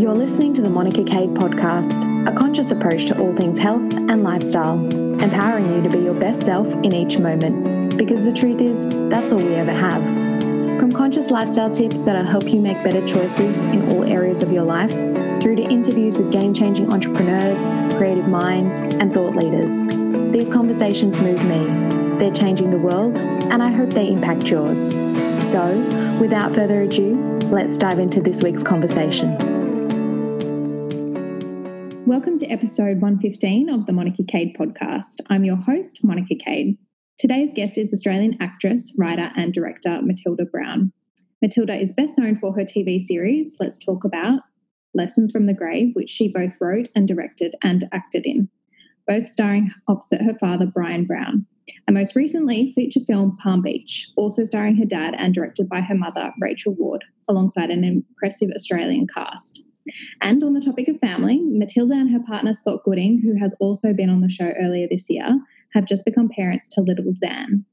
You're listening to the Monica Kade podcast, a conscious approach to all things health and lifestyle, empowering you to be your best self in each moment. Because the truth is, that's all we ever have. From conscious lifestyle tips that'll help you make better choices in all areas of your life, through to interviews with game changing entrepreneurs, creative minds, and thought leaders. These conversations move me. They're changing the world, and I hope they impact yours. So, without further ado, let's dive into this week's conversation. Welcome to episode 115 of the Monica Kade podcast. I'm your host, Monica Kade. Today's guest is Australian actress, writer, and director Matilda Brown. Matilda is best known for her TV series, Let's Talk About Lessons from the Grave, which she both wrote and directed and acted in, both starring opposite her father, Bryan Brown. And most recently, feature film Palm Beach, also starring her dad and directed by her mother, Rachel Ward, alongside an impressive Australian cast. And on the topic of family, Matilda and her partner Scott Gooding, who has also been on the show earlier this year, have just become parents to little Zan.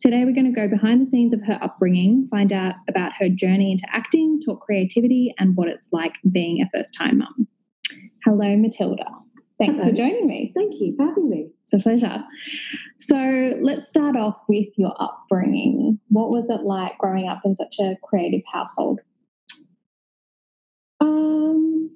Today, we're going to go behind the scenes of her upbringing, find out about her journey into acting, talk creativity, and what it's like being a first time mum. Hello, Matilda. Thanks Hello. for joining me. Thank you for having me. It's a pleasure. So, let's start off with your upbringing. What was it like growing up in such a creative household? Um,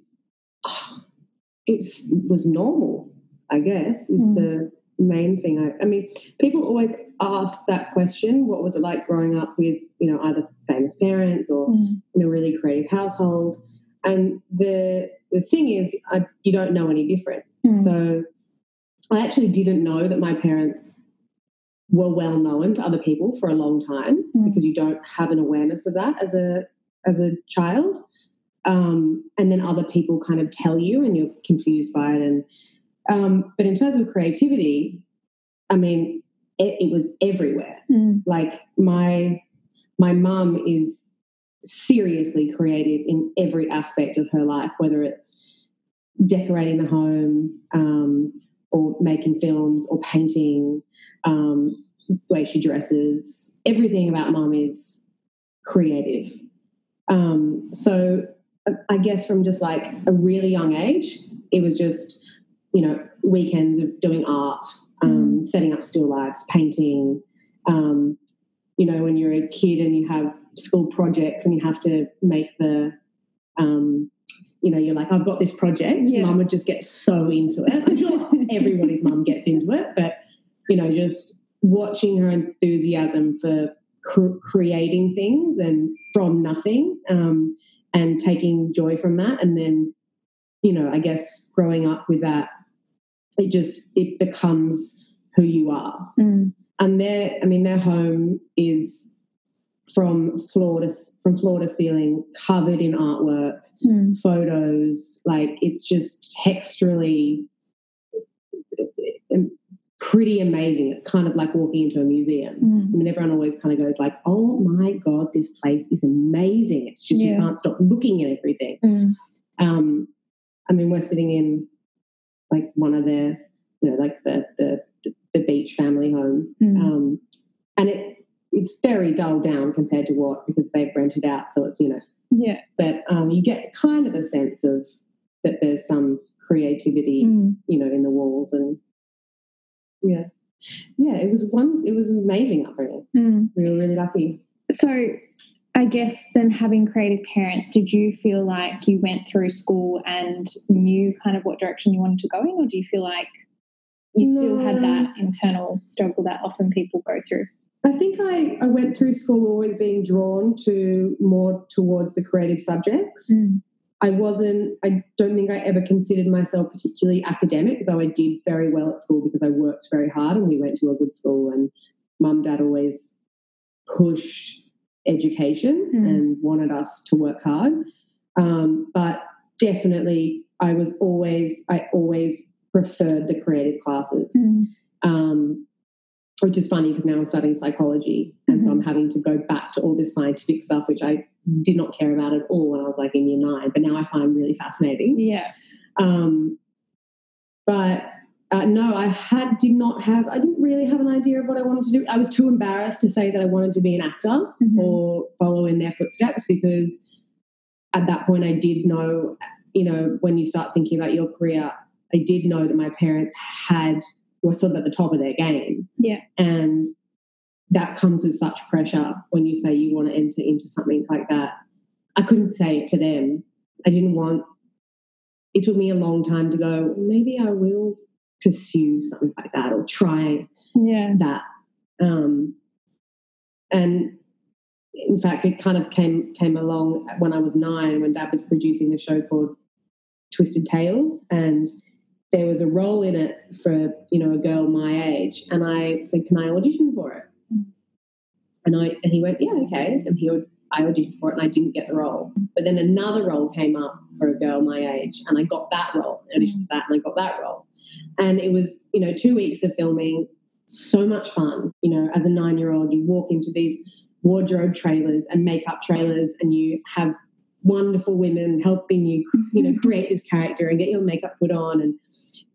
it was normal, I guess, is Mm. the main thing. I, I mean, people always ask that question: What was it like growing up with, you know, either famous parents or in a really creative household? And the the thing is, I, you don't know any different. Mm. So, I actually didn't know that my parents were well known to other people for a long time Mm. because you don't have an awareness of that as a as a child. Um, and then other people kind of tell you, and you're confused by it. And um, but in terms of creativity, I mean, it, it was everywhere. Mm. Like my my mum is seriously creative in every aspect of her life, whether it's decorating the home, um, or making films, or painting, um, the way she dresses. Everything about mum is creative. Um, so I- guess from just like a really young age, it was just, you know, weekends of doing art, um, setting up still lifes, painting. Um, you know, when you're a kid and you have school projects and you have to make the, um, you know, you're like, I've got this project. Yeah. Mum would just get so into it. I'm sure everybody's mum gets into it, but, you know, just watching her enthusiasm for cr- creating things and from nothing um, and taking joy from that and then you know i guess growing up with that it just it becomes who you are Mm. and their i mean their home is from floor to from floor to ceiling covered in artwork Mm. photos like it's just texturally pretty amazing it's kind of like walking into a museum Mm. I mean, everyone always kind of goes like, "Oh my god, this place is amazing!" It's just Yeah. you can't stop looking at everything. Mm. Um, I mean, we're sitting in like one of their, you know, like the the the beach family home, Mm. um, and it it's very dull down compared to what because they've rented out, so it's you know, Yeah. but um, you get kind of a sense of that there's some creativity, Mm. you know, in the walls and yeah. Yeah, it was one. It was amazing upbringing. Mm. We were really lucky. So, I guess then having creative parents, did you feel like you went through school and knew kind of what direction you wanted to go in, or do you feel like you still had that internal struggle that often people go through? I think I, I went through school always being drawn to more towards the creative subjects. Mm. I wasn't, I don't think I ever considered myself particularly academic, though I did very well at school because I worked very hard and we went to a good school and mum, dad always pushed education Mm. and wanted us to work hard. Um, but definitely, I was always, I always preferred the creative classes. Mm. Um, which is funny because now I'm studying psychology, and so I'm having to go back to all this scientific stuff, which I did not care about at all when I was like in year nine, but now I find really fascinating. Yeah. Um, but uh, no, I had did not have. I didn't really have an idea of what I wanted to do. I was too embarrassed to say that I wanted to be an actor Mhm. or follow in their footsteps because at that point I did know you know, when you start thinking about your career, I did know that my parents had were sort of at the top of their game. Yeah. And that comes with such pressure when you say you want to enter into something like that. I couldn't say it to them. I didn't want it took me a long time to go, maybe I will pursue something like that or try Yeah. that. Um, and in fact, it kind of came came along when I was nine, when Dad was producing the show called Twisted Tales, and there was a role in it for you know a girl my age, and I said, "Can I audition for it?" And I and he went, "Yeah, okay." And he I auditioned for it, and I didn't get the role. But then another role came up for a girl my age, and I got that role. I auditioned for that, and I got that role. And it was you know two weeks of filming, so much fun. You know, as a nine year old, you walk into these wardrobe trailers and makeup trailers, and you have wonderful women helping you, you know, mm-hmm. create this character and get your makeup put on, and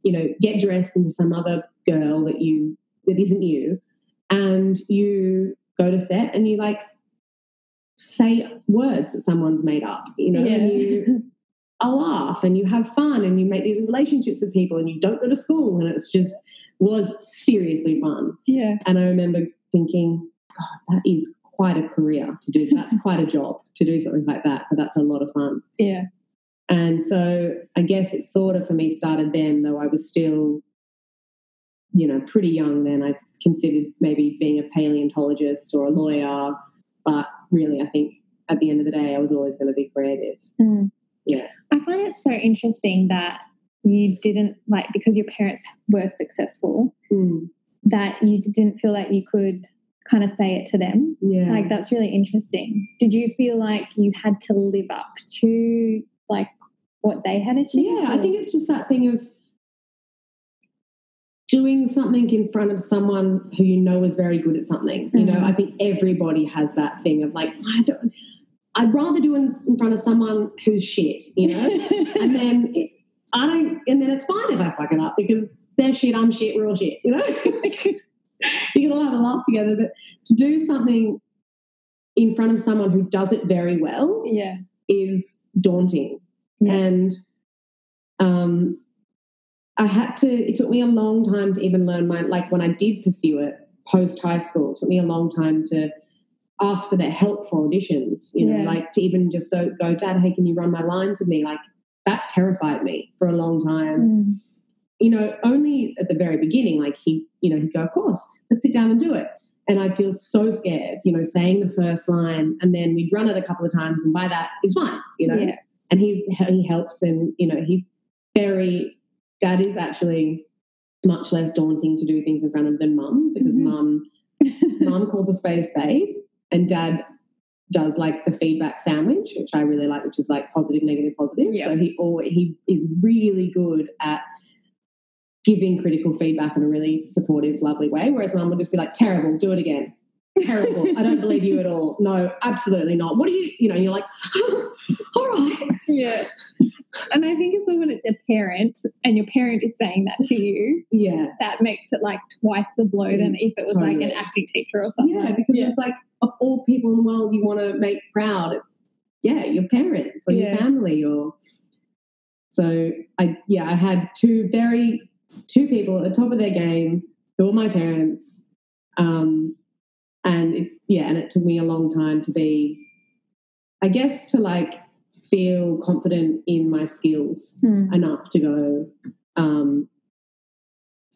you know, get dressed into some other girl that you that isn't you, and you go to set and you like say words that someone's made up, you know, and you a laugh and you have fun and you make these relationships with people and you don't go to school and it's just was seriously fun. yeah. And I remember thinking, God, that is quite a career to do. That's quite a job to do something like that, but that's a lot of fun. Yeah. And so I guess it sort of for me started then, though I was still, you know, pretty young then. I considered maybe being a paleontologist or a lawyer, but really I think at the end of the day I was always going to be creative. Mm. Yeah. I find it so interesting that you didn't like because your parents were successful Mm, that you didn't feel like you could kind of say it to them. yeah. Like that's really interesting. Did you feel like you had to live up to like what they had achieved? Yeah, I think it's just that thing of doing something in front of someone who you know is very good at something. You know, Mhm. I think everybody has that thing of like, I don't. I'd rather do it in front of someone who's shit, you know, and then it, I don't, and then it's fine if I fuck it up because they're shit, I'm shit, we're all shit, you know. you can all have a laugh together, but to do something in front of someone who does it very well yeah. is daunting. Yeah. And um, I had to, it took me a long time to even learn my, like when I did pursue it post high school, it took me a long time to ask for their help for auditions, you know, Yeah. like to even just so go, Dad, hey, can you run my lines with me? Like that terrified me for a long time. Mm. You know, only at the very beginning, like he, you know, he'd go, of course, let's sit down and do it. And I'd feel so scared, you know, saying the first line, and then we'd run it a couple of times, and by that, it's fine, you know Yeah. and he's he helps and you know he's very dad is actually much less daunting to do things in front of than mum because Mhm. mum mum calls a spade a spade and dad does like the feedback sandwich which i really like which is like positive negative positive so he always he is really good at giving critical feedback in a really supportive lovely way whereas mum would just be like terrible do it again. Terrible. I don't believe you at all. No absolutely not. What do you you know and you're like all right. Yeah. And I think it's all when it's a parent and your parent is saying that to you, yeah. that makes it like twice the blow than if it was like an acting teacher or something. Yeah, because it's like of all people in the world you want to make proud, it's yeah, your parents or Yeah. your family or so I yeah, I had two very two people at the top of their game who were my parents. Um and it, yeah, and it took me a long time to be I guess to like feel confident in my skills Hmm. enough to go, um,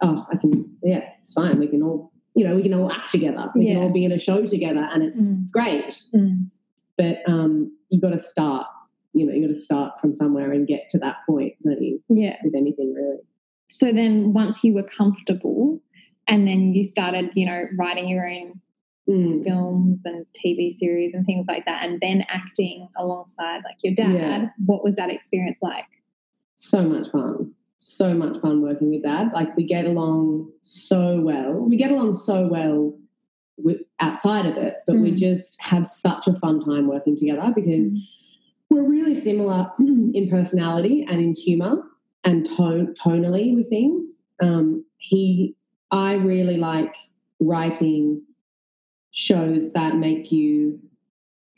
oh, I can, yeah, it's fine. We can all, you know, we can all act together. We Yeah. can all be in a show together and it's Mm. great. Mm. But um, you got to start, you know, you got to start from somewhere and get to that point, don't you, Yeah. with anything really. So then once you were comfortable and then you started, you know, writing your own Mm. films and TV series and things like that, and then acting alongside like your dad, Yeah. what was that experience like? So much fun. So much fun working with dad. Like we get along so well. We get along so well with outside of it, but we Mm. just have such a fun time working together because Mm. we're really similar in personality and in humor and tone tonally with things. Um, he, I really like writing shows that make you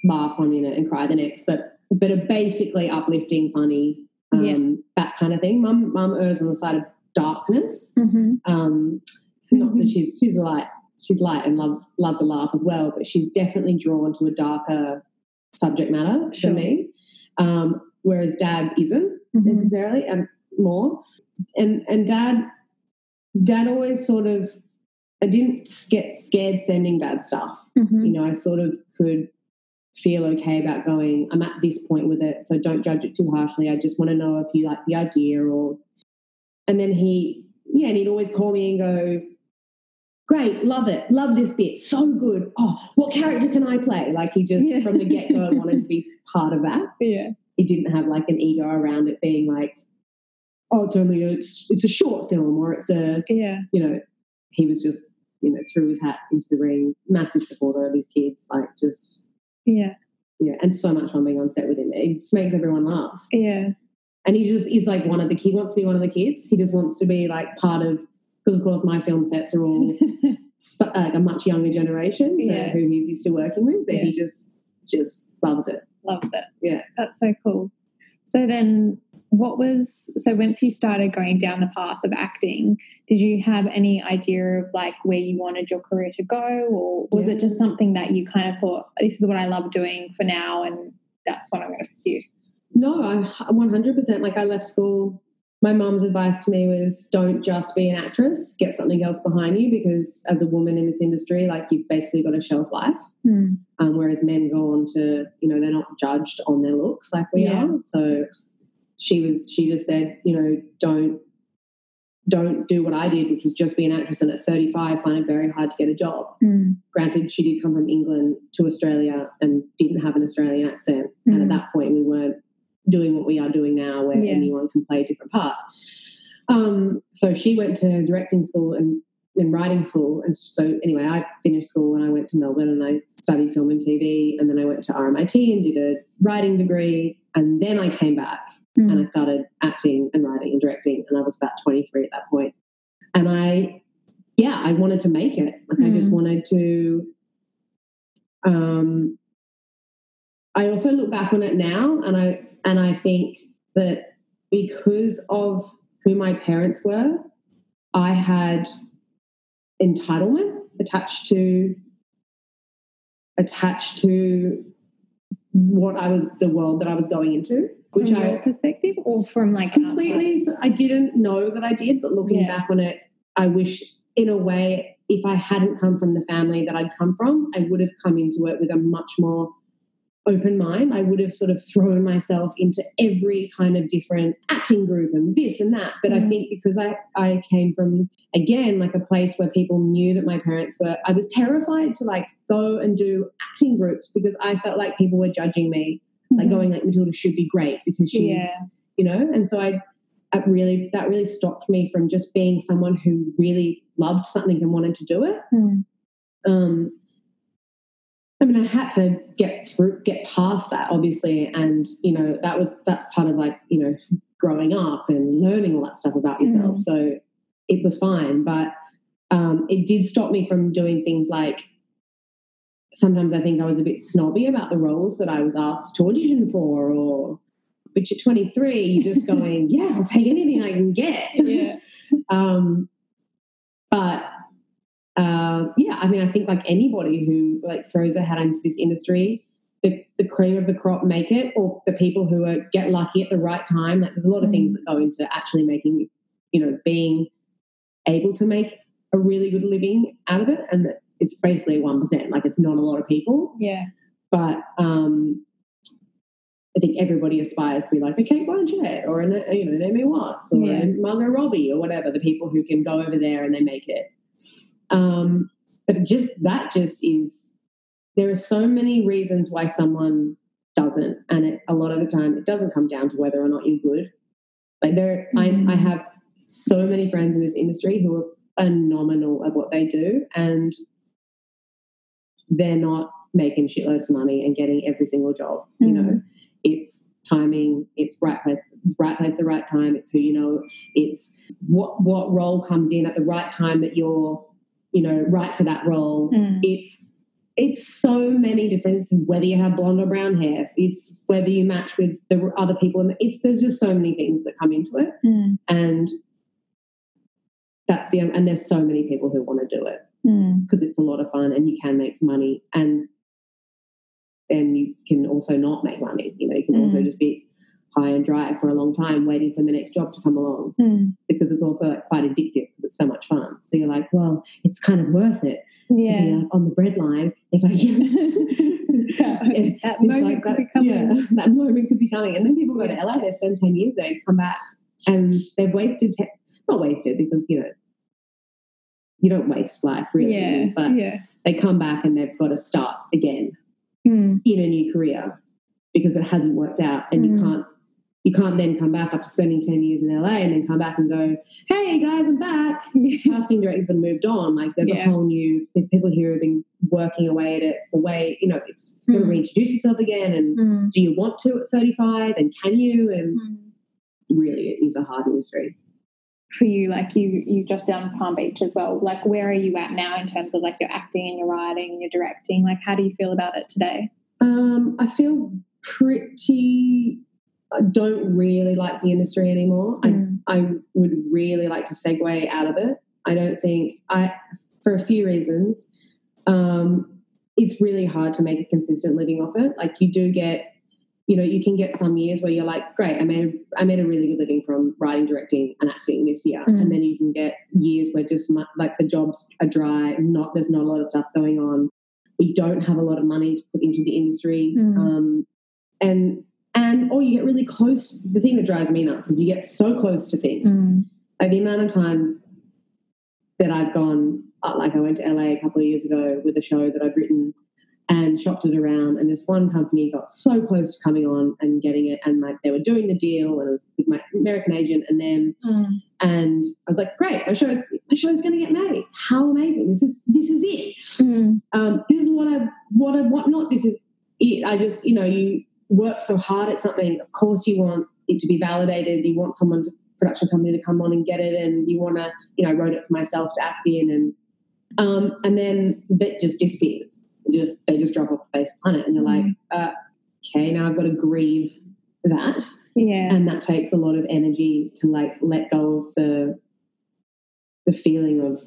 laugh one minute and cry the next, but but are basically uplifting, funny, um, Yeah. that kind of thing. Mum, mum errs on the side of darkness. Mhm. Um, not that Mhm. she's she's light, she's light and loves loves a laugh as well, but she's definitely drawn to a darker subject matter Sure. for me. Um, whereas dad isn't Mhm. necessarily and more. And and dad dad always sort of i didn't get scared sending dad stuff. Mhm. you know i sort of could feel okay about going. I'm at this point with it so don't judge it too harshly. I just want to know if you like the idea or and then he yeah and he'd always call me and go great love it love this bit so good. Oh what character can i play? Like he just Yeah. from the get-go wanted to be part of that. Yeah. he didn't have like an ego around it being like, oh, it's only a, it's, it's a short film or it's a Yeah. you know. He was just you know threw his hat into the ring, massive supporter of his kids, like just Yeah. yeah, and so much fun being on set with him. It just makes everyone laugh, Yeah. and he just is like one of the he wants to be one of the kids. He just wants to be like part of because of course my film sets are all so, like uh, a much younger generation Yeah. who he's used to working with, but Yeah. he just just loves it. Loves it. Yeah. That's so cool. So then what was so once you started going down the path of acting, did you have any idea of like where you wanted your career to go or was it just something that you kind of thought this is what I love doing for now and that's what I'm going to pursue? No, I 100% like I left school. My mom's advice to me was don't just be an actress, get something else behind you because as a woman in this industry, like you've basically got a shelf life. Hmm. Um, whereas men go on to, you know, they're not judged on their looks like we Yeah. are. So she was, she just said, you know, don't, don't do what I did, which was just be an actress and at 35 find it very hard to get a job. Hmm. Granted, she did come from England to Australia and didn't have an Australian accent. And at Mm. that point, we weren't doing what we are doing now, where Yeah. anyone can play different parts. Um, so she went to directing school and, and writing school. And so, anyway, I finished school and I went to Melbourne and I studied film and TV. And then I went to RMIT and did a writing degree. And then I came back Hmm. and I started acting and writing and directing. And I was about 23 at that point. And I, yeah, I wanted to make it. Like I just Mm. wanted to. Um, I also look back on it now, and I and I think that because of who my parents were, I had entitlement attached to attached to what I was the world that I was going into, which from I your perspective or from like completely outside? i didn't know that i did but looking Yeah. back on it i wish in a way if i hadn't come from the family that i'd come from i would have come into it with a much more open mind i would have sort of thrown myself into every kind of different acting group and this and that but i Mm. think because i i came from again like a place where people knew that my parents were i was terrified to like go and do acting groups because i felt like people were judging me like Mhm. going like Matilda should be great because she's Yeah. you know and so I that really that really stopped me from just being someone who really loved something and wanted to do it Hmm. um I mean I had to get through get past that obviously and you know that was that's part of like you know growing up and learning all that stuff about yourself Mhm. so it was fine but um it did stop me from doing things like sometimes I think I was a bit snobby about the roles that I was asked to audition for, or which at 23, you're just going, yeah, I'll take anything I can get. Yeah. um, but uh, yeah, I mean, I think like anybody who like throws their hat into this industry, the, the cream of the crop make it, or the people who are get lucky at the right time. Like there's a lot of things that go into actually making, you know, being able to make a really good living out of it, and that it's basically one percent. Like it's not a lot of people, Yeah. but um, I think everybody aspires to be like a Cate Blanchett or an, you know Naomi Watts or Yeah. a Margot Robbie or whatever. The people who can go over there and they make it. Um, but just that just is there are so many reasons why someone doesn't, and it, a lot of the time it doesn't come down to whether or not you're good. Like there, Mhm. I, I have so many friends in this industry who are phenomenal at what they do, and they're not making shitloads of money and getting every single job. You Mhm. know, it's timing, it's right place, right place, at the right time. It's who you know. It's what what role comes in at the right time that you're, you know, right for that role. Mm. It's it's so many different whether you have blonde or brown hair it's whether you match with the other people and it's there's just so many things that come into it Mm. and that's the and there's so many people who want to do it Mm. because it's a lot of fun and you can make money and and you can also not make money you know you can also Mm. just be high and dry for a long time waiting for the next job to come along Mm. because it's also like, quite addictive because it's so much fun so you're like well it's kind of worth it to be Yeah. like on the bread line if i just that that moment like could that, be coming. Yeah, that moment could be coming. And then people go to LA, they spend 10 years they come back, and they've wasted, te- not wasted because, you know, you don't waste life really, Yeah. but yeah. they come back and they've got to start again Mm. in a new career because it hasn't worked out and you Mm. can't. You can't then come back after spending 10 years in LA and then come back and go, hey guys, I'm back. Casting directors have moved on. Like there's Yeah. a whole new, there's people here who've been working away at it the way, you know, it's you've to Mm. reintroduce yourself again and Mm. do you want to at 35 and can you and Mm. really it is a hard industry For you, like you, you've just done Palm Beach as well. Like, where are you at now in terms of like your acting and your writing and your directing? Like, how do you feel about it today? um, i feel pretty i don't really like the industry anymore Mm. I, I would really like to segue out of it i don't think i for a few reasons um, it's really hard to make a consistent living off it like you do get you know you can get some years where you're like great i made a, i made a really good living from writing directing and acting this year Mm. and then you can get years where just mu- like the jobs are dry not there's not a lot of stuff going on we don't have a lot of money to put into the industry Mm. um, and and or you get really close the thing that drives me nuts is you get so close to things Mm. like the amount of times that I've gone, uh, like I went to LA a couple of years ago with a show that I'd written and shopped it around, and this one company got so close to coming on and getting it, and like they were doing the deal, and it was with my American agent and them, Mm. and I was like, great, my show's my show's going to get made. How amazing! This is this is it. Mm. Um, this is what I what I want. Not this is it. I just you know you work so hard at something. Of course, you want it to be validated. You want someone to production company to come on and get it, and you want to you know I wrote it for myself to act in, and um, and then that just disappears. Just they just drop off the face of the planet, and you're like, uh, okay, now I've got to grieve that Yeah. and that takes a lot of energy to like let go of the the feeling of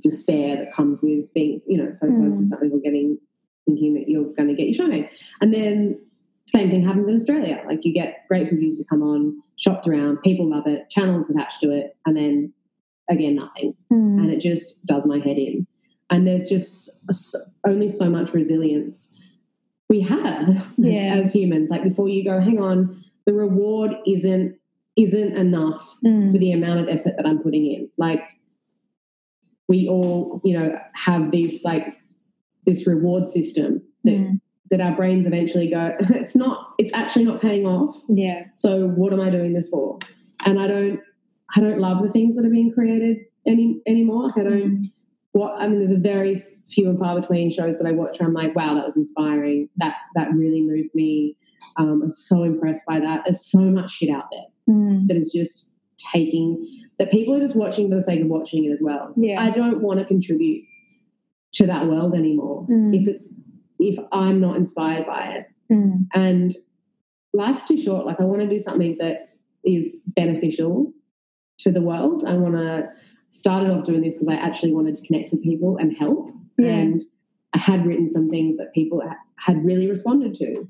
despair that comes with being you know so close to Mm. something or getting thinking that you're going to get your show made and then same thing happens in australia like you get great reviews to come on shopped around people love it channels attached to it and then again nothing Mm. and it just does my head in. And there's just only so much resilience we have as- Yeah. as, humans. Like before you go, hang on, the reward isn't isn't enough Mm. for the amount of effort that I'm putting in. Like we all, you know, have this like this reward system that Mm. that our brains eventually go, it's not, it's actually not paying off. Yeah. So what am I doing this for? And I don't I don't love the things that are being created any anymore. Like I don't what I mean there's a very few and far between shows that I watch where I'm like, wow, that was inspiring. That that really moved me. Um, I'm so impressed by that. There's so much shit out there Mm. that is just taking that people are just watching for the sake of watching it as well. Yeah. I don't want to contribute to that world anymore. Mm. If it's if I'm not inspired by it. Mm. And life's too short. Like I want to do something that is beneficial to the world. I want to started off doing this because I actually wanted to connect with people and help. Yeah. And I had written some things that people ha- had really responded to.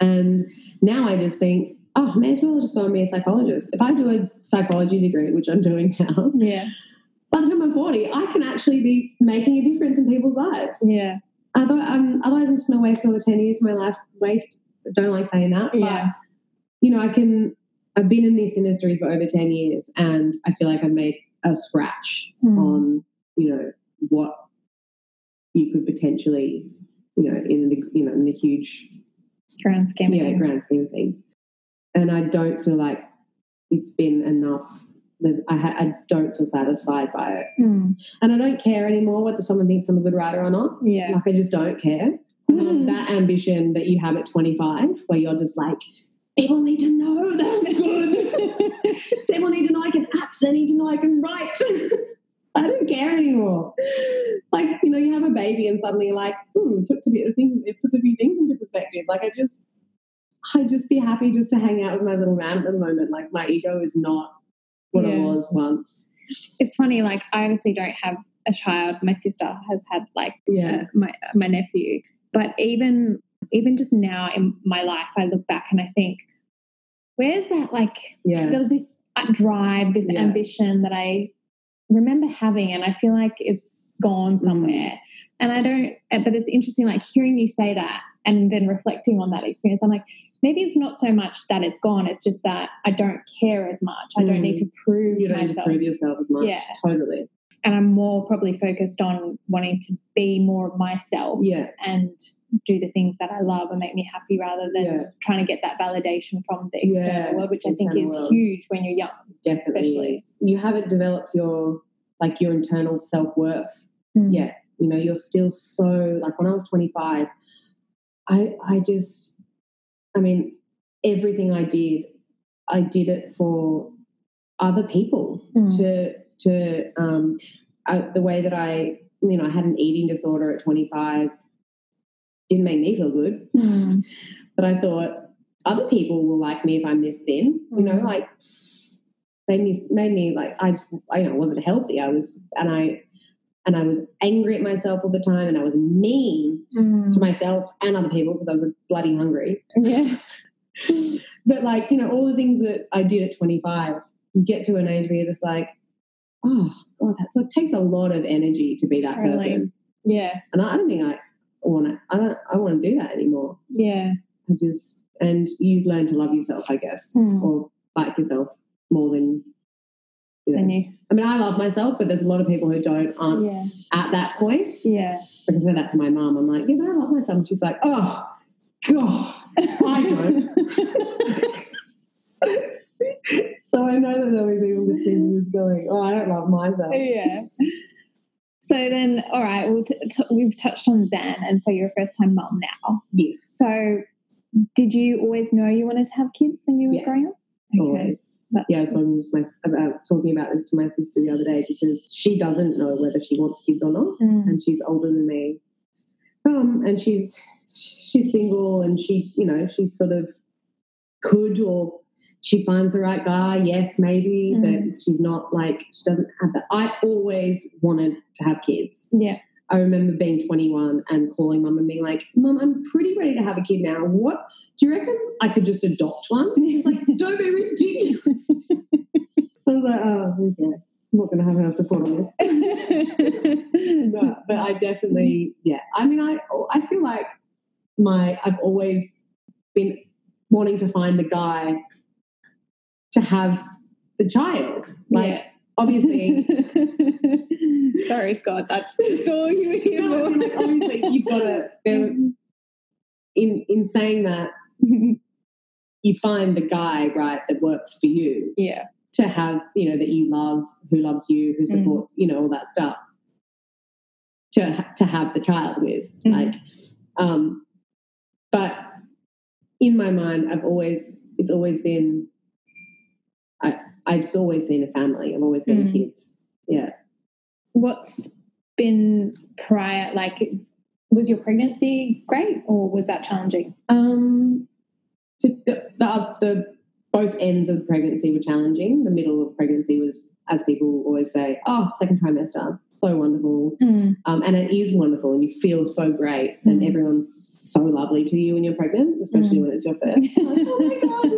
And now I just think, oh, may as well just go and be a psychologist. If I do a psychology degree, which I'm doing now, Yeah. by the time I'm 40, I can actually be making a difference in people's lives. Yeah. Otherwise, I'm, um, otherwise I'm just going to waste another 10 years of my life. Waste, don't like saying that. But, Yeah. you know, I can, I've been in this industry for over 10 years and I feel like I've made a scratch Mm. on, you know, what you could potentially, you know, in the, you know, in the huge, Grand scheme. yeah, grand scheme of things. And I don't feel like it's been enough. There's, I, ha- I don't feel satisfied by it. Mm. And I don't care anymore whether someone thinks I'm a good writer or not. Yeah. Like I just don't care. Mm. that ambition that you have at 25, where you're just like, people need to know that I'm good. people need to know I can act. They need to know I can write. I don't care anymore. Like, you know, you have a baby and suddenly you're like, hmm, puts a bit of things, it puts a few things into perspective. Like, I just, I'd just be happy just to hang out with my little man at the moment. Like, my ego is not what Yeah. it was once. It's funny, like I obviously don't have a child. My sister has had like Yeah. uh, my my nephew. But even even just now in my life, I look back and I think, where's that like Yeah. there was this uh, drive, this Yeah. ambition that I remember having, and I feel like it's gone Mm-hmm. somewhere. And I don't, uh, but it's interesting, like hearing you say that and then reflecting on that experience. I'm like, maybe it's not so much that it's gone, it's just that I don't care as much. I don't need to prove Mm. You don't need to prove yourself as much. Yeah. Totally. And I'm more probably focused on wanting to be more of myself Yeah. and do the things that I love and make me happy rather than Yeah. trying to get that validation from the external Yeah, world, which I think is world. huge when you're young. Definitely. Especially. You haven't developed your, like, your internal self worth Mm. yet. You know, you're still so, like, when I was 25, I, I just, I mean, everything I did, I did it for other people Mm. to, to, um, I, the way that I, you know, I had an eating disorder at 25 didn't make me feel good. Mm. But I thought other people will like me if I'm this thin. You know, Mhm. like made me made me like I I you know wasn't healthy. I was and I and I was angry at myself all the time, and I was mean Mm. to myself and other people because I was bloody hungry. Yeah. But like you know, all the things that I did at 25, you get to an age where you're just like, oh god, that's it takes a lot of energy to be that Totally. person. Yeah. And I, don't think I want to. I don't. I want to do that anymore. Yeah. I just and you learn to love yourself, I guess, Mm. or like yourself more than you know. And you. I mean, I love myself, but there's a lot of people who don't aren't Yeah. at that point. Yeah. Like I said that to my mom. I'm like, yeah, but I love myself. And she's like, oh God, I don't. so I know that there'll be people listening who's going, oh, I don't love myself. yeah. So then, all right, well, t- t- we've touched on Zan, and so you're a first time mum now. Yes, So, did you always know you wanted to have kids when you were Yes. growing up? always. That's Yeah, so I was talking, to my, about, talking about this to my sister the other day because she doesn't know whether she wants kids or not. Mm. and she's older than me. Um, and she's she's single, and she you know she sort of could or she finds the right guy. Yes, maybe, Mm. but she's not like she doesn't have that. I always wanted to have kids. Yeah. I remember being 21 and calling mum and being like, "Mum, I'm pretty ready to have a kid now. What do you reckon I could just adopt one?" And was like, "Don't be ridiculous." I was like, "Oh, okay." I'm not going to have her support on this no, but I definitely, yeah. I mean, I I feel like my I've always been wanting to find the guy to have the child. Like, Yeah. obviously, Sorry, Scott. That's just all you were here no, I mean, like, obviously, you've got to. In in saying that, you find the guy right that works for you yeah. to have, you know, that you love, who loves you, who Mm. supports, you know, all that stuff. To to have the child with, Mm. like, um, but in my mind, I've always it's always been, I've always seen a family. I've always been Mm. kids. Yeah. What's been prior? Like, was your pregnancy great, or was that challenging? Um, the, the, the, the both ends of pregnancy were challenging. The middle of pregnancy was, as people always say, oh, second trimester, so wonderful. Mm. Um, and it is wonderful, and you feel so great, and Mm. everyone's so lovely to you when you're pregnant, especially Mm. when it's your first. Like, oh my god,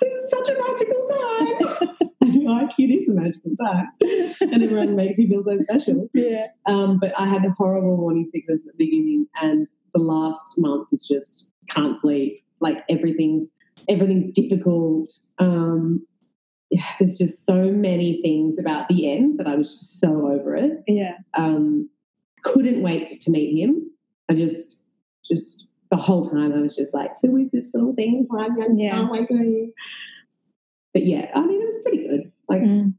this is such a magical time. and you're like, it is a magical time, and everyone makes you feel so special. Yeah. Um, but I had a horrible morning sickness at the beginning, and the last month is just can't sleep. Like everything's everything's difficult. Um, yeah, there's just so many things about the end that I was just so over it. Yeah. Um, couldn't wait to meet him. I just, just the whole time I was just like, who is this little thing? I just Yeah. can't wait to meet. But yeah, I mean, it was pretty good. Like Mm.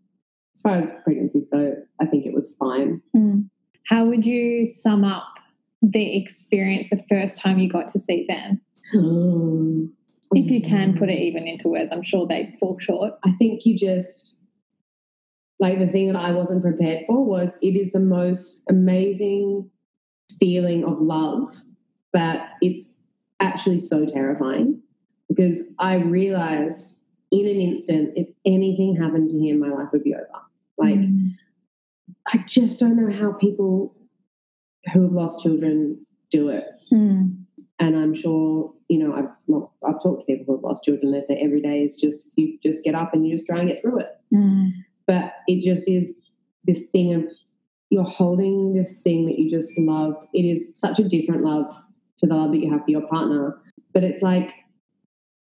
as far as pregnancies go, I think it was fine. Mm. How would you sum up the experience the first time you got to see Zan? If you can put it even into words, I'm sure they'd fall short. I think you just like the thing that I wasn't prepared for was it is the most amazing feeling of love that it's actually so terrifying because I realized in an instant if anything happened to him, my life would be over. Like, Mm. I just don't know how people who have lost children do it. Mm. And I'm sure, you know, I've, well, I've talked to people who have lost children. They say every day is just, you just get up and you just try and get through it. Mm. But it just is this thing of you're holding this thing that you just love. It is such a different love to the love that you have for your partner. But it's like,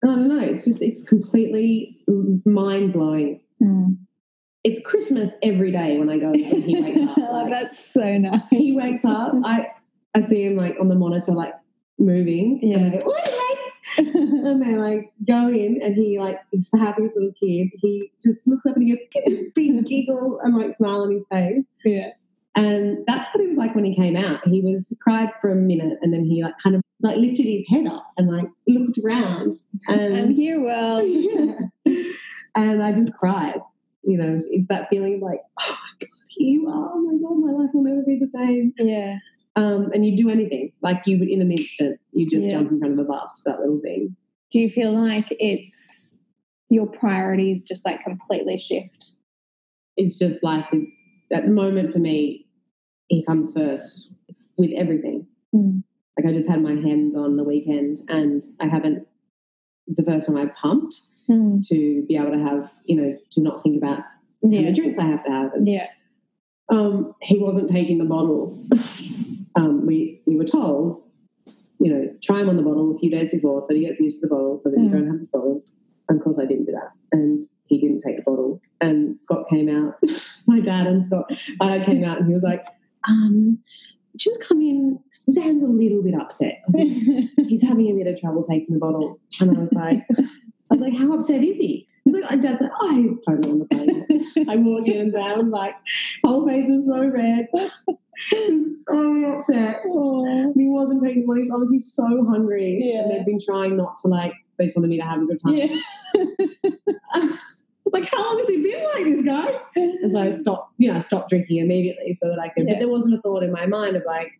I don't know, it's just, it's completely mind blowing. Mm. It's Christmas every day when I go and he wakes up. oh, like- that's so nice. he wakes up, I I see him like on the monitor, like moving, and I Yeah. go, "What are you like?" and they like go in, and he like is the happiest little kid. He just looks up and he gets this big giggle and like smile on his face, yeah. and that's what it was like when he came out. He was he cried for a minute, and then he like kind of like lifted his head up and like looked around, and I'm here, well. yeah. and I just cried. You know, it's, it's that feeling of like, oh my god, here you are. Oh my god, my life will never be the same Yeah. Um, and you do anything like you would in an instant you just Yeah. jump in front of a bus for that little thing Do you feel like it's your priorities just like completely shift? it's just life is at the moment for me he comes first with everything Mm. like i just had my hands on the weekend and i haven't it's the first time i've pumped Mm. to be able to have you know to not think about how Yeah. many drinks i have to have and Yeah. um, he wasn't taking the bottle um, we we were told you know try him on the bottle a few days before so he gets used to the bottle so that you Mm. don't have this bottle and of course i didn't do that. And he didn't take the bottle. And scott came out. My dad and scott dad came out and he was like um just come in. Zan's a little bit upset. He's, he's having a bit of trouble taking the bottle. And i was like i was like how upset is he he's like and dad's like oh he's totally on the phone i walked in and Zan was like whole face was so red he was so upset Aw. and he wasn't taking the money. He's obviously so hungry. Yeah. And they've been trying not to like, they just wanted me to have a good time. Yeah. Like, how long has he been like this, guys? And so I stopped, you know, I stopped drinking immediately so that I could, Yeah. but there wasn't a thought in my mind of like,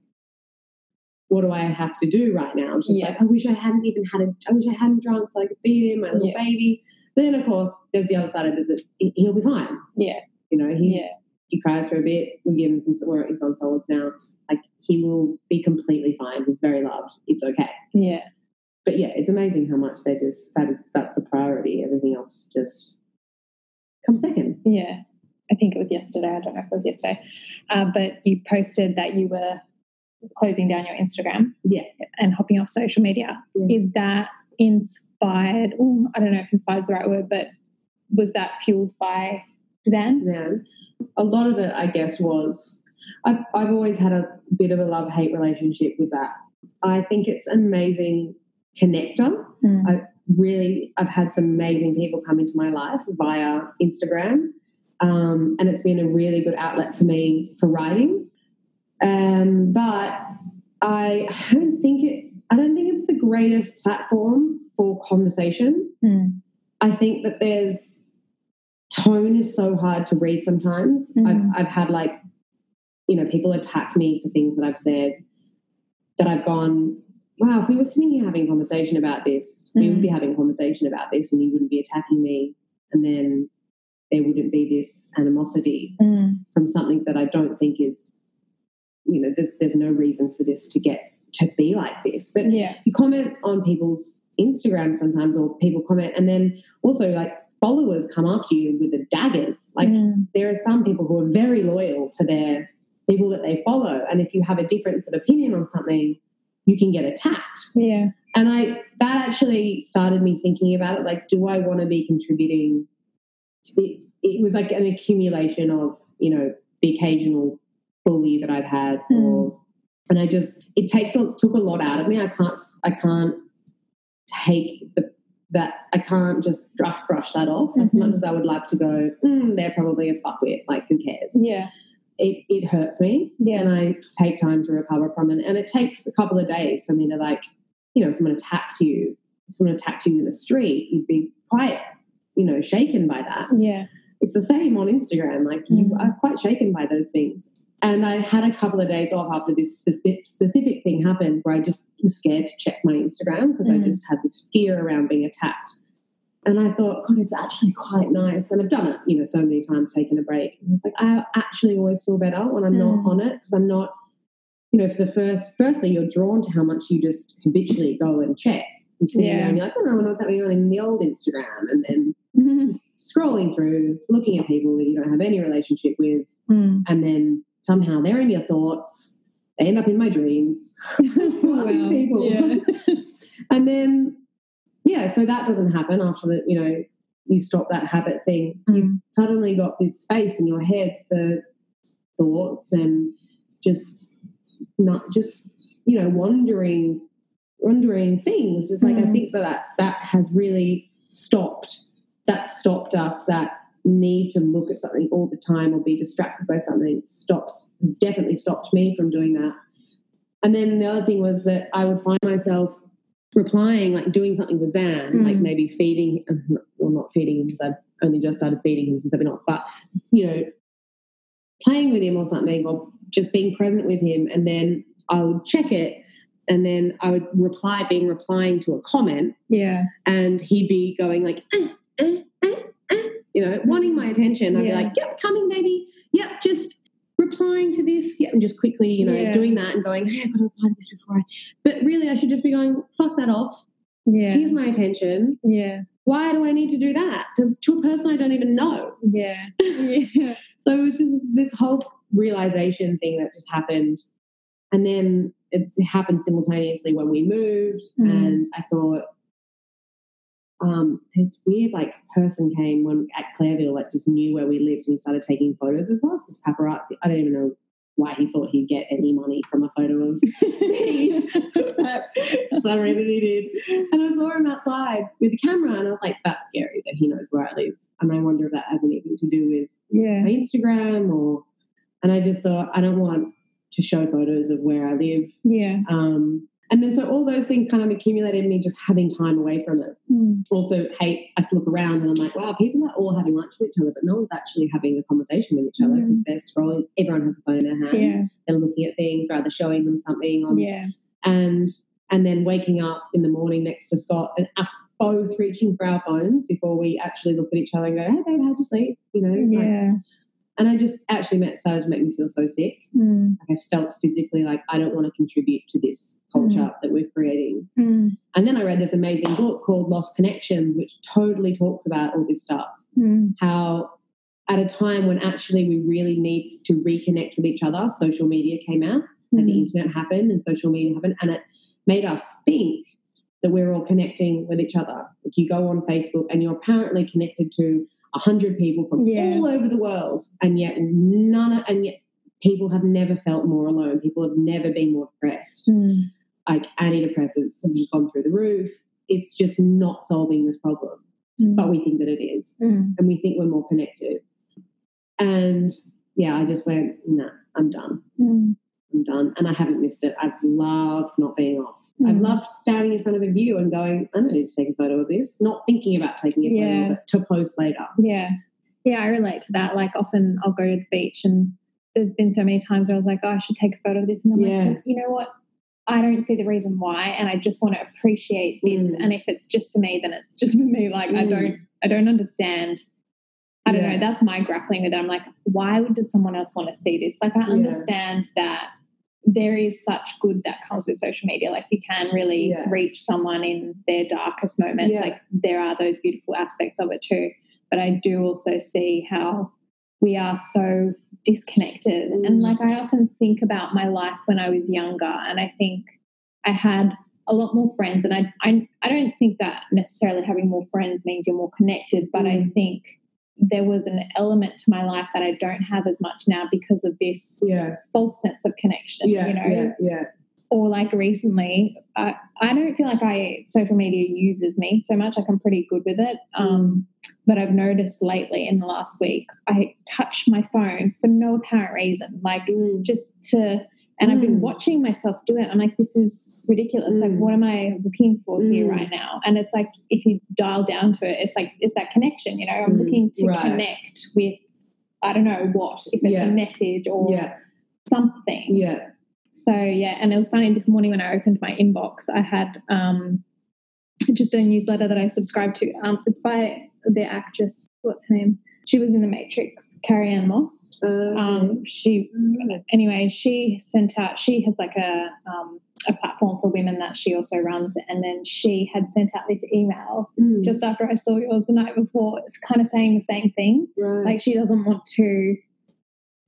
what do I have to do right now? I'm just Yeah. like, I wish I hadn't even had a, I wish I hadn't drunk so I could feed him, my little Yeah. baby. Then, of course, there's the other side of it he'll be fine. Yeah. You know, he, Yeah. he cries for a bit. We give him some, well, he's on solids now. Like, he will be completely fine. He's very loved. It's okay. Yeah. But yeah, it's amazing how much they just, that is, that's the priority. Everything else just comes second. Yeah. I think it was yesterday. I don't know if it was yesterday. Uh, but you posted that you were closing down your Instagram Yeah. and hopping off social media. Yeah. Is that inspired? Oh, I don't know if inspired is the right word, but was that fueled by Zan? Then a lot of it, I guess, was I've, I've always had a bit of a love hate relationship with that. I think it's an amazing connector. Mm. I really, I've had some amazing people come into my life via Instagram, um, and it's been a really good outlet for me for writing. Um, but I don't think it. I don't think it's the greatest platform for conversation. Mm. I think that there's tone is so hard to read sometimes. Mm. I've, I've had like, you know, people attack me for things that I've said that I've gone, wow, if we were sitting here having a conversation about this, we would Mm. be having a conversation about this and you wouldn't be attacking me. And then there wouldn't be this animosity Mm. from something that I don't think is, you know, there's, there's no reason for this to get to be like this. But Yeah. you comment on people's Instagram sometimes, or people comment, and then also like followers come after you with the daggers. Like Mm. there are some people who are very loyal to their people that they follow, and if you have a difference of opinion on something, you can get attacked. Yeah. And I that actually started me thinking about it. Like, do I want to be contributing? To the, it was like an accumulation of you know the occasional bully that I've had, Mm. or and I just it takes a, took a lot out of me. I can't I can't take the that I can't just brush, brush that off as Mhm. much as I would love to go. Mm, they're probably a fuckwit. Like who cares? Yeah. It it hurts me, Yeah. and I take time to recover from it. And it takes a couple of days for me to like, you know, if someone attacks you, if someone attacks you in the street, you'd be quite, you know, shaken by that. Yeah. it's the same on Instagram. Like you Mm. are quite shaken by those things. And I had a couple of days off after this specific, specific thing happened where I just was scared to check my Instagram because I Mm. just had this fear around being attacked. And I thought, God, it's actually quite nice. And I've done it, you know, so many times, taken a break. And I was like, I actually always feel better when I'm not Mm. on it because I'm not, you know, for the first, firstly, you're drawn to how much you just habitually go and check. You sit Yeah. there and you're like, oh, I wonder what's happening on in the old Instagram. And then Mm. just scrolling through, looking at people that you don't have any relationship with, Mm. and then somehow they're in your thoughts. They end up in my dreams. Who Wow. people? Yeah. and then, yeah, so that doesn't happen after that, you know, you stop that habit thing. You Mm. suddenly got this space in your head for thoughts and just not just, you know, wandering, wandering things. Just like I Mm. think that, that that has really stopped. That stopped us. That need to look at something all the time or be distracted by something stops. Has definitely stopped me from doing that. And then the other thing was that I would find myself replying, like doing something with Zan, Mm. like maybe feeding, well, not feeding him because I've only just started feeding him since I've been off, but you know, playing with him or something, or just being present with him, and then I would check it, and then I would reply, being replying to a comment, Yeah. and he'd be going like, eh, eh, eh, eh, you know, wanting my attention. I'd Yeah. be like, "Yep, coming, baby. Yep, just." Replying to this, yeah, and just quickly, you know, Yeah. doing that and going, hey, I've got to reply to this before I. But really, I should just be going, fuck that off. Yeah. Here's my attention. yeah. Why do I need to do that to, to a person I don't even know? Yeah. Yeah. So it was just this whole realization thing that just happened. And then it's, it happened simultaneously when we moved. Mm. And I thought, um, this weird like person came when at Clareville, like just knew where we lived and started taking photos of us. This paparazzi. I don't even know why he thought he'd get any money from a photo of me. for some reason he did. And I saw him outside with a camera and I was like, that's scary that he knows where I live. And I wonder if that has anything to do with Yeah. my Instagram or and I just thought I don't want to show photos of where I live. Yeah. Um, and then so all those things kind of accumulated me just having time away from it. Mm. Also, hey, I look around and I'm like, wow, people are all having lunch with each other, but no one's actually having a conversation with each other because Mm. they're scrolling. Everyone has a phone in their hand. Yeah. They're looking at things, or either showing them something on Yeah. and and then waking up in the morning next to Scott and us both reaching for our phones before we actually look at each other and go, "Hey, babe, how'd you sleep?" You know, like- Yeah. And I just actually met, started to make me feel so sick. Mm. Like I felt physically like I don't want to contribute to this culture that we're creating. Mm. And then I read this amazing book called Lost Connection, which totally talks about all this stuff. Mm. How at a time when actually we really need to reconnect with each other, social media came out, and the Mm. internet happened, and social media happened, and it made us think that we're all connecting with each other. Like you go on Facebook and you're apparently connected to a hundred people from Yeah. all over the world, and yet none of, and yet people have never felt more alone. People have never been more depressed. Mm. Like antidepressants have just gone through the roof. It's just not solving this problem, Mm. but we think that it is, Mm. and we think we're more connected. And yeah, I just went, nah, I'm done. Mm. I'm done. And I haven't missed it. I've loved not being off. I've Mm. loved standing in front of a view and going, I don't need to take a photo of this. Not thinking about taking a photo Yeah. of it to post later. Yeah. Yeah, I relate to that. Like often I'll go to the beach and there's been so many times where I was like, oh, I should take a photo of this. And I'm Yeah. like, you know what? I don't see the reason why. And I just want to appreciate this. Mm. And if it's just for me, then it's just for me. Like I Mm. don't I don't understand. I don't Yeah. know. That's my grappling with it. I'm like, why would does someone else want to see this? Like I Yeah. understand that there is such good that comes with social media. Like you can really Yeah. reach someone in their darkest moments. Yeah. Like there are those beautiful aspects of it too. But I do also see how we are so disconnected. And Mm. like I often think about my life when I was younger, and I think I had a lot more friends. And I I, I don't think that necessarily having more friends means you're more connected, but I Mm. think there was an element to my life that I don't have as much now because of this Yeah. false sense of connection. Yeah. you know, yeah. Yeah. or like recently, I, I don't feel like I social media uses me so much. Like I'm pretty good with it. Um, but I've noticed lately in the last week, I touch my phone for no apparent reason, like Mm. just to, And I've been Mm. watching myself do it. I'm like, this is ridiculous. Like, Mm. what am I looking for here Mm. right now? And it's like, if you dial down to it, it's like, it's that connection, you know? I'm Mm. looking to Right. connect with, I don't know what, if it's Yeah. a message or Yeah. something. Yeah. So yeah, and it was funny this morning when I opened my inbox, I had um, just a newsletter that I subscribed to. Um, it's by the actress, what's her name? She was in The Matrix, Carrie-Anne Moss. Uh, Um, she anyway, she sent out. She has like a um, a platform for women that she also runs, and then she had sent out this email mm, just after I saw yours the night before. It's kind of saying the same thing right. like she doesn't want to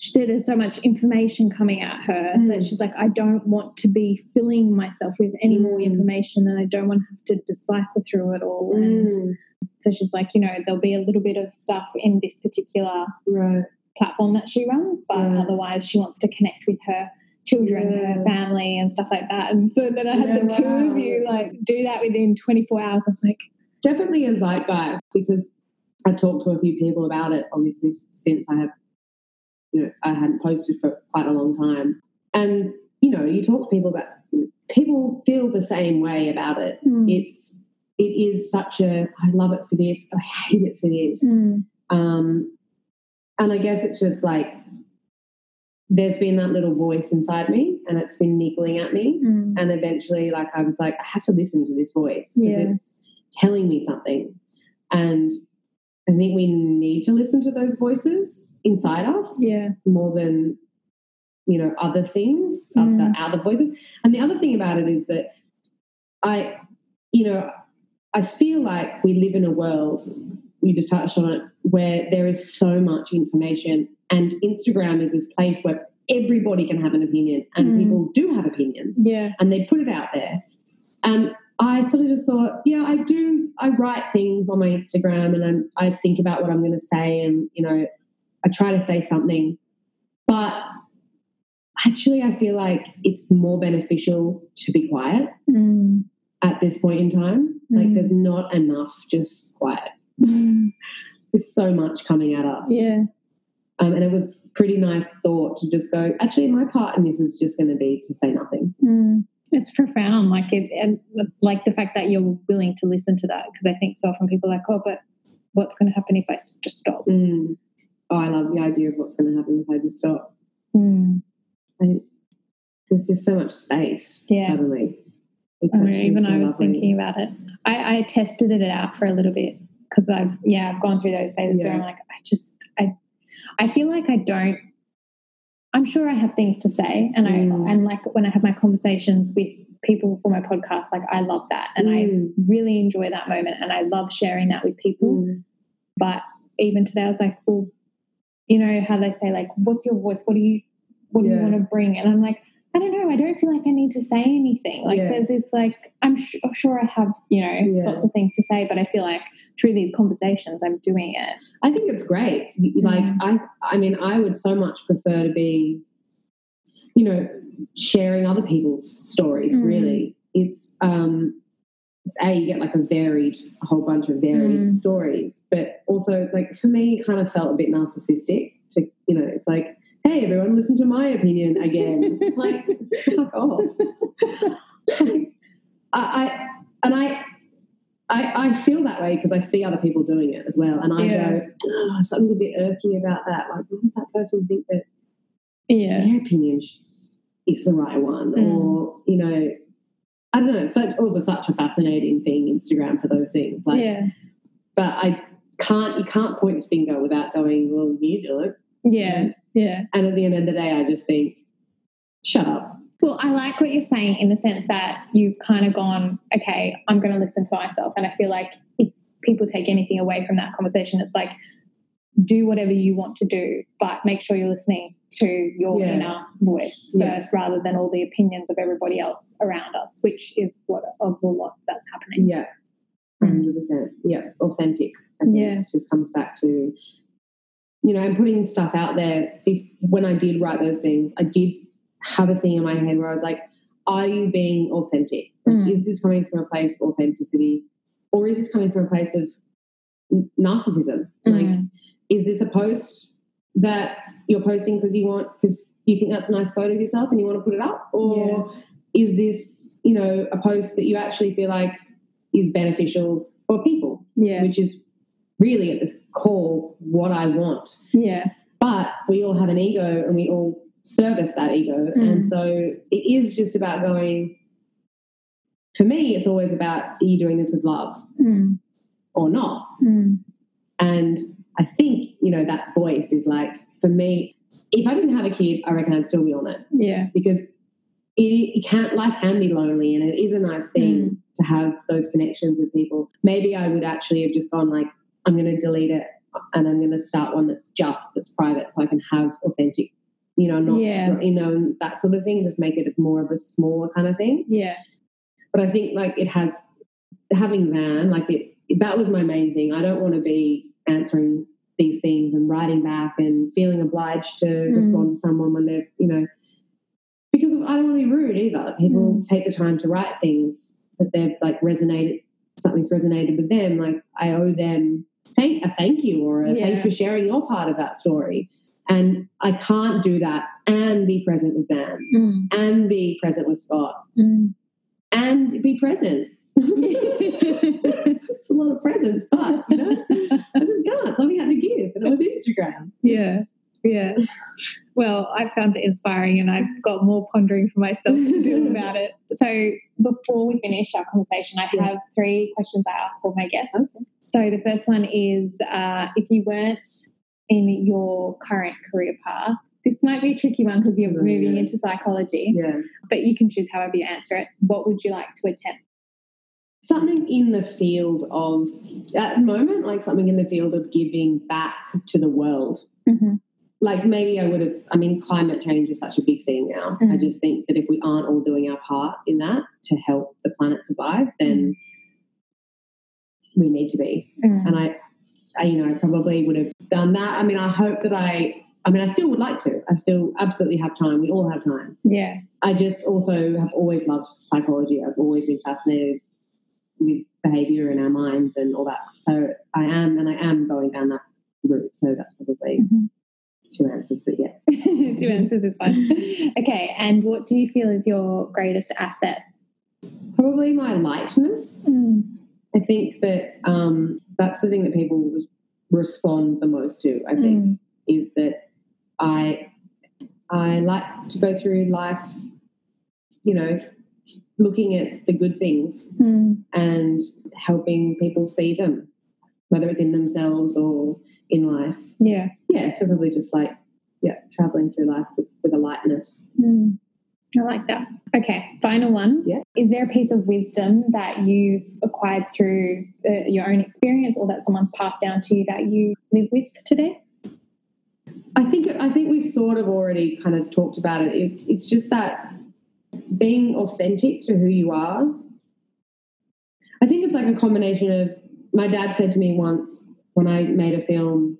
she, there's so much information coming at her Mm. that she's like i don't want to be filling myself with any more Mm. information and i don't want to have to decipher through it all and Mm, so she's like you know there'll be a little bit of stuff in this particular right. platform that she runs but otherwise she wants to connect with her children Yeah. her family and stuff like that and so then i had Yeah, the two wow. of you like do that within 24 hours i was like Definitely a zeitgeist because I've talked to a few people about it, obviously, since I have, you know, I hadn't posted for quite a long time. And, you know, you talk to people about, people feel the same way about it. mm, It's, it is such a, I love it for this, I hate it for this. mm, Um, and I guess it's just like, there's been that little voice inside me and it's been niggling at me. mm, And eventually, like, I was like, I have to listen to this voice because Yeah. it's telling me something. And I think we need to listen to those voices inside us yeah more than, you know, other things, Mm. other, other voices. And the other thing about it is that I, you know, I feel like we live in a world, you just touched on it, where there is so much information. And Instagram is this place where everybody can have an opinion and Mm. people do have opinions yeah and they put it out there. And I sort of just thought, yeah, I do. I write things on my Instagram, and I'm, I think about what I'm going to say, and you know, I try to say something. But actually, I feel like it's more beneficial to be quiet mm, at this point in time. Like, Mm. there's not enough just quiet. mm. There's so much coming at us. yeah Um, and it was pretty nice thought to just go. Actually, my part in this is just going to be to say nothing. Mm, it's profound, like it, and like the fact that you're willing to listen to that. Because I think so often people are like, oh, but what's going to happen if I just stop? Mm. Oh, I love the idea of what's going to happen if I just stop. Mm, I, there's just so much space Yeah. suddenly. I even so I was lovely. thinking about it. I, I tested it out for a little bit because I've yeah I've gone through those phases where I'm like I just I I feel like I don't. I'm sure I have things to say, and Mm. I and like when I have my conversations with people for my podcast, like I love that, and I Mm. really enjoy that moment, and I love sharing that with people. Mm. But even today, I was like, well, you know how they say like, what's your voice? What do you what do you want to bring? And I'm like, I don't know. I don't feel like I need to say anything. Like Yeah. there's this like I'm sh- sure I have you know Yeah. lots of things to say, but I feel like through these conversations, I'm doing it. I think it's great. Like Yeah. I, I mean, I would so much prefer to be, you know, sharing other people's stories. Mm. Really, it's um, it's a you get like a varied, a whole bunch of varied Mm. stories, but also it's like for me, it kind of felt a bit narcissistic. To you know, it's like, hey, everyone, listen to my opinion again. It's like, fuck off. I, I and I. I, I feel that way because I see other people doing it as well, and I Yeah. go, oh, something a bit irky about that. Like, why does that person think that Yeah. their opinion is the right one? Mm. Or, you know, I don't know. It's such, also such a fascinating thing, Instagram, for those things. Like, yeah. but I can't, you can't point a finger without going, well, you do it. Yeah. Yeah. And at the end of the day, I just think, shut up. Well, I like what you're saying in the sense that you've kind of gone, okay, I'm going to listen to myself. And I feel like if people take anything away from that conversation, it's like, do whatever you want to do, but make sure you're listening to your Yeah. inner voice Yeah. first rather than all the opinions of everybody else around us, which is what of a lot that's happening. Yeah, hundred percent. Yeah, authentic. I think Yeah. it just comes back to, you know, and putting stuff out there. If when I did write those things, I did have a thing in my head where I was like, "Are you being authentic? Mm. Is this coming from a place of authenticity, or is this coming from a place of narcissism? Like, Mm. is this a post that you're posting because you want because you think that's a nice photo of yourself and you want to put it up? Or is this, you know, a post that you actually feel like is beneficial for people? Yeah. Which is really at the core what I want. Yeah. But we all have an ego and we all service that ego. And Mm. so it is just about going, for me, it's always about are you doing this with love Mm. or not? Mm. And I think, you know, that voice is like, for me, if I didn't have a kid, I reckon I'd still be on it Yeah. because it, it can't, life can be lonely and it is a nice thing to have those connections with people. Maybe I would actually have just gone like, I'm going to delete it and I'm going to start one that's just, that's private so I can have authentic, you know, not, Yeah. you know, that sort of thing, just make it more of a smaller kind of thing. Yeah. But I think like it has, having Zan, like it, that was my main thing. I don't want to be answering these things and writing back and feeling obliged to Mm. respond to someone when they're, you know, because I don't want to be rude either. People take the time to write things that they've like resonated, something's resonated with them. Like I owe them thank a thank you or a Yeah. thanks for sharing your part of that story. And I can't do that and be present with Zan Mm. and be present with Scott Mm. and be present. it's a lot of presents, but you know, I just can't. Something had to give, and it was Instagram. Yeah. Yeah. Well, I found it inspiring and I've got more pondering for myself to do about it. So before we finish our conversation, I have three questions I ask all my guests. So the first one is uh, if you weren't in your current career path, this might be a tricky one because you're Oh, moving yeah. into psychology, Yeah, but you can choose however you answer it. What would you like to attempt? something in the field of at the moment, like something in the field of giving back to the world. Mm-hmm. Like maybe I would have. I mean, climate change is such a big thing now. I Mhm. just think that if we aren't all doing our part in that to help the planet survive, then we need to be. and I, I, you know, I probably would have done that. I mean, I hope that I, I mean, I still would like to. I still absolutely have time. We all have time. Yeah. I just also have always loved psychology. I've always been fascinated with behavior in our minds and all that. So I am, and I am going down that route. So that's probably Mhm. two answers. But yeah, Two answers is fine. Okay. And what do you feel is your greatest asset? probably my lightness. I think that um, that's the thing that people respond the most to. I think. Mm. is that I I like to go through life, you know, looking at the good things Mm. and helping people see them, whether it's in themselves or in life. Yeah. Yeah, it's probably just like yeah, traveling through life with, with a lightness. Mm. I like that. Okay, final one. Yeah. Is there a piece of wisdom that you've acquired through uh, your own experience or that someone's passed down to you that you live with today? I think I think we sort of already kind of talked about it. it. It's just that being authentic to who you are. I think it's like a combination of. My dad said to me once when I made a film,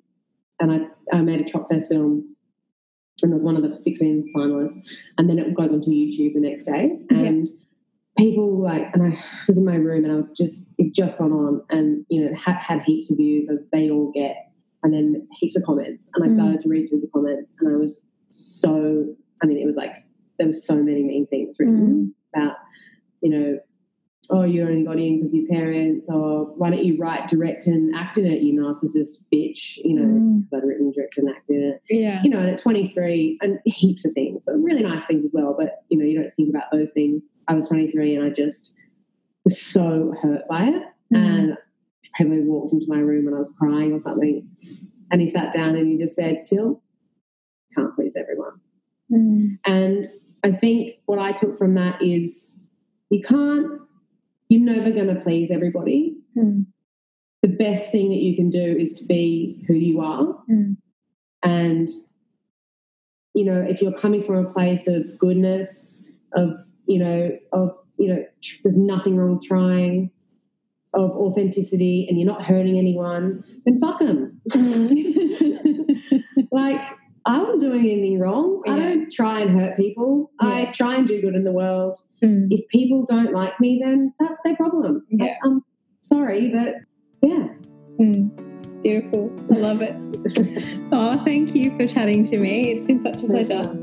and I, I made a Tropfest film, and was one of the 16 finalists, and then it goes onto YouTube the next day, and people like, and I was in my room, and I was just it just gone on, and you know had had heaps of views as they all get and then heaps of comments. And I Mm. started to read through the comments, and I was so, I mean, it was like there were so many mean things written about, you know, oh, you only got in because your parents, or why don't you write, direct, and act in it, you narcissist bitch, you know, Mm. because I'd written, direct, and act in it. Yeah. You know, and at 23, and heaps of things, and really nice things as well, but, you know, you don't think about those things. I was 23, and I just was so hurt by it. Mm. And probably walked into my room and I was crying or something. And he sat down and he just said, Till, can't please everyone. Mm. And I think what I took from that is you can't, you're never going to please everybody. Mm. The best thing that you can do is to be who you are. Mm. And, you know, if you're coming from a place of goodness, of, you know, of, you know, tr- there's nothing wrong trying, of authenticity, and you're not hurting anyone, then fuck them. like, I wasn't doing anything wrong. I don't try and hurt people. I try and do good in the world. Mm. If people don't like me, then that's their problem. Yeah. Like, I'm sorry, but yeah. Mm. Beautiful. I love it. Oh, thank you for chatting to me. It's been such a pleasure.